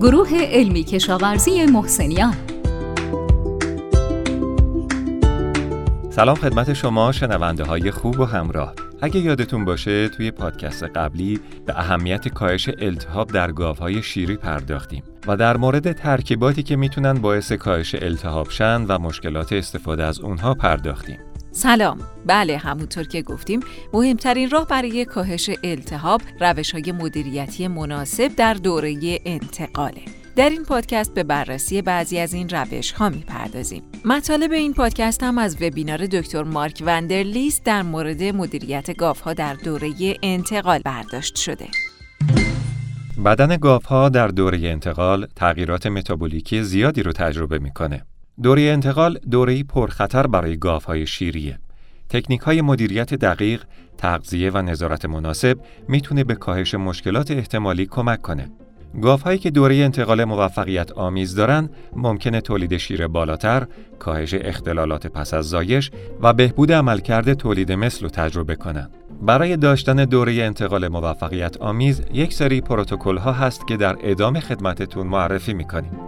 گروه علمی کشاورزی محسنیان. سلام خدمت شما شنونده های خوب و همراه. اگه یادتون باشه توی پادکست قبلی به اهمیت کاهش التهاب در گاوهای شیری پرداختیم و در مورد ترکیباتی که می‌تونن باعث کاهش التهاب شن و مشکلات استفاده از اونها پرداختیم. سلام بله همونطور که گفتیم مهمترین راه برای کاهش التهاب روش های مدیریتی مناسب در دوره انتقاله در این پادکست به بررسی بعضی از این روش ها می پردازیم. مطالب این پادکست هم از وبینار دکتر مارک وندرلیست در مورد مدیریت گاف ها در دوره انتقال برداشت شده. بدن گاف ها در دوره انتقال تغییرات متابولیکی زیادی رو تجربه می‌کنه. دوره انتقال دوره‌ای پرخطر برای گاف های شیریه. تکنیک های مدیریت دقیق، تغذیه و نظارت مناسب می‌تونه به کاهش مشکلات احتمالی کمک کنه. گاف هایی که دوره انتقال موفقیت آمیز دارن ممکنه تولید شیر بالاتر، کاهش اختلالات پس از زایش و بهبود عملکرد تولید مثل رو تجربه کنند. برای داشتن دوره انتقال موفقیت آمیز یک سری پروتکل ها هست که در ادامه خدمتتون معرفی می‌کنیم.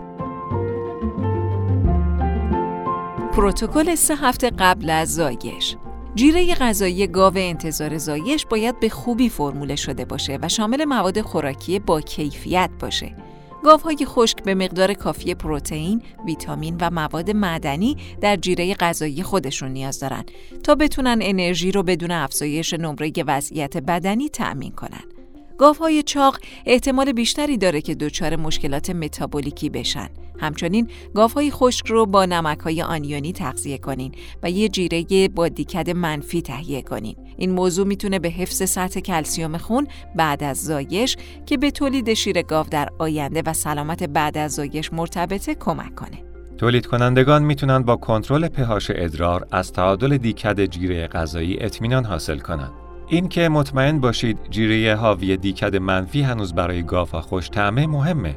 پروتکل سه هفته قبل از زایش جیره غذایی گاو انتظار زایش باید به خوبی فرموله شده باشه و شامل مواد خوراکی با کیفیت باشه. گاوهای خشک به مقدار کافی پروتئین، ویتامین و مواد معدنی در جیره غذایی خودشون نیاز دارن تا بتونن انرژی رو بدون افزایش نمره وضعیت بدنی تأمین کنن. گاوهای چاق احتمال بیشتری داره که دچار مشکلات متابولیکی بشن. همچنین گاوهای خشک رو با نمکهای آنیونی تغذیه کنین و یه جیره با دیکد منفی تهیه کنین. این موضوع می‌تونه به حفظ سطح کلسیوم خون بعد از زایش که به تولید شیر گاو در آینده و سلامت بعد از زایش مرتبطه کمک کنه. تولید کنندگان می‌تونن با کنترل پهاش ادرار از تعادل دیکد جیره غذایی اطمینان حاصل کنند. این که مطمئن باشید جیره حاوی دیکد منفی هنوز برای گاوها خوش طعمه مهمه.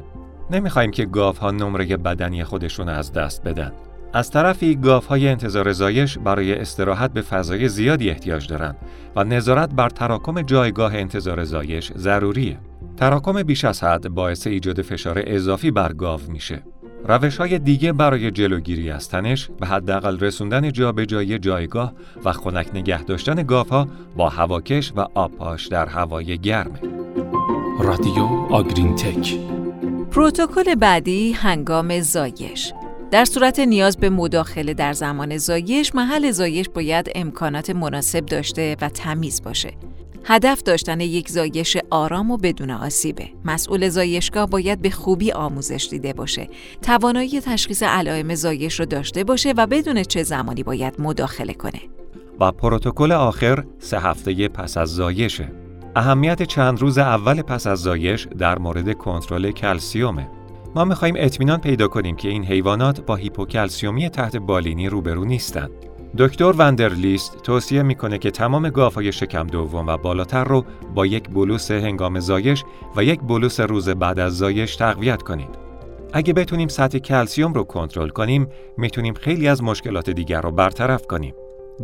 نمی‌خوایم که گاوها نمره بدنی خودشون از دست بدن. از طرفی گاوهای انتظار زایش برای استراحت به فضای زیادی احتیاج دارند و نظارت بر تراکم جایگاه انتظار زایش ضروریه. تراکم بیش از حد باعث ایجاد فشار اضافی بر گاو میشه. روش های دیگه برای جلوگیری از تنش و حداقل رسوندن جابجایی جایگاه و خنک نگه داشتن گاوها با هواکش و آبپاش در هوای گرمه. رادیو آگرین تک. پروتکل بعدی هنگام زایش. در صورت نیاز به مداخله در زمان زایش محل زایش باید امکانات مناسب داشته و تمیز باشه. هدف داشتن یک زایش آرام و بدون آسیبه. مسئول زایشگاه باید به خوبی آموزش دیده باشه. توانایی تشخیص علائم زایش رو داشته باشه و بدون چه زمانی باید مداخله کنه. و پروتکل آخر سه هفته پس از زایشه. اهمیت چند روز اول پس از زایش در مورد کنترل کلسیومه. ما می‌خواهیم اطمینان پیدا کنیم که این حیوانات با هیپوکلسیومی تحت بالینی روبرو نیستند. دکتر وندرلیست توصیه می‌کنه که تمام گاوهای شکم دوم و بالاتر رو با یک بلوس هنگام زایش و یک بلوس روز بعد از زایش تقویت کنید. اگه بتونیم سطح کلسیوم رو کنترل کنیم، می‌تونیم خیلی از مشکلات دیگر رو برطرف کنیم.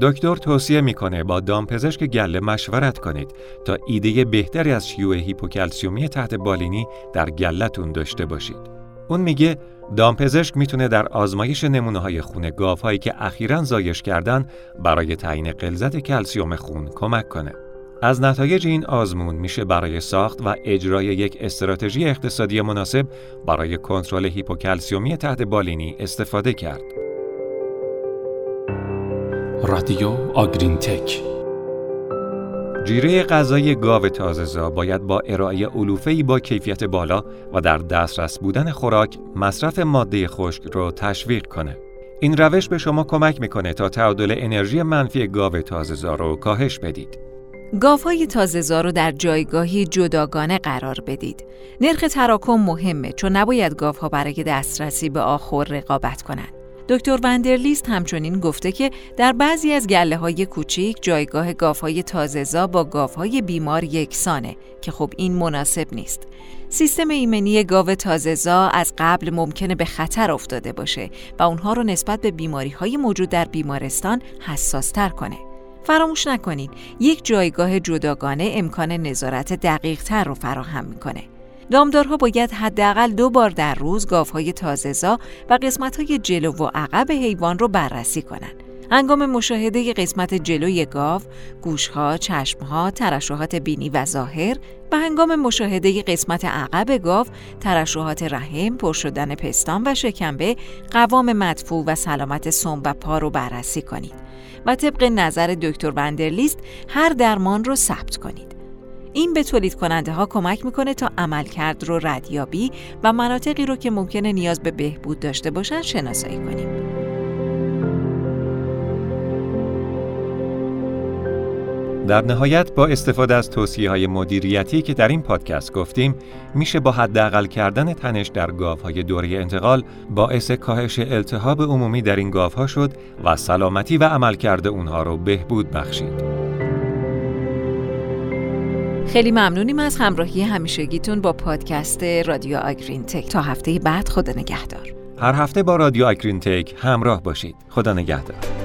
دکتر توصیه می‌کنه با دامپزشک گله مشورت کنید تا ایده بهتری از شیوع هیپوکلسیومی تحت بالینی در گلتون داشته باشید. اون میگه دامپزشک می‌تونه در آزمایش نمونه های خون گاو هایی که اخیرا زایش کردن برای تعیین غلظت کلسیوم خون کمک کنه. از نتایج این آزمون میشه برای ساخت و اجرای یک استراتژی اقتصادی مناسب برای کنترل هیپوکلسیومی تحت بالینی استفاده کرد. رادیو آگرین تک جیره غذایی گاو تازه‌زا باید با ارائه علوفه‌ای با کیفیت بالا و در دسترس بودن خوراک مصرف ماده خشک رو تشویق کنه. این روش به شما کمک می‌کنه تا تعادل انرژی منفی گاو تازه‌زا رو کاهش بدید. گاوهای تازه‌زا رو در جایگاهی جداگانه قرار بدید. نرخ تراکم مهمه چون نباید گاوها برای دسترسی به آخر رقابت کنند. دکتر وندرلیست همچنین گفته که در بعضی از گله های کوچیک جایگاه گاف های تازهزا با گاف های بیمار یکسانه که خب این مناسب نیست. سیستم ایمنی گاو تازهزا از قبل ممکنه به خطر افتاده باشه و اونها رو نسبت به بیماری های موجود در بیمارستان حساس تر کنه. فراموش نکنید یک جایگاه جداگانه امکان نظارت دقیق تر رو فراهم می‌کنه. دامدارها باید حداقل دو بار در روز گاوهای تازهزا و قسمتهای جلو و عقب حیوان رو بررسی کنند. هنگام مشاهده قسمت جلوی گاو، گوشها، چشمها، ترشحات بینی و ظاهر و هنگام مشاهده قسمت عقب گاو، ترشحات رحم، پر شدن پستان و شکمبه، قوام مدفوع و سلامت سم و پا رو بررسی کنید و طبق نظر دکتر وندرلیست هر درمان رو ثبت کنید. این به تولید کننده ها کمک می‌کنه تا عملکرد رو ردیابی و مناطقی رو که ممکنه نیاز به بهبود داشته باشن شناسایی کنیم. در نهایت با استفاده از توصیه های مدیریتی که در این پادکست گفتیم میشه با حداقل کردن تنش در گاوهای دوره انتقال باعث کاهش التهاب عمومی در این گاوها شد و سلامتی و عملکرد اونها رو بهبود بخشید. خیلی ممنونیم از همراهی همیشگیتون با پادکست رادیو آگرین تک تا هفته بعد خدا نگهدار. هر هفته با رادیو آگرین تک همراه باشید. خدا نگهدار.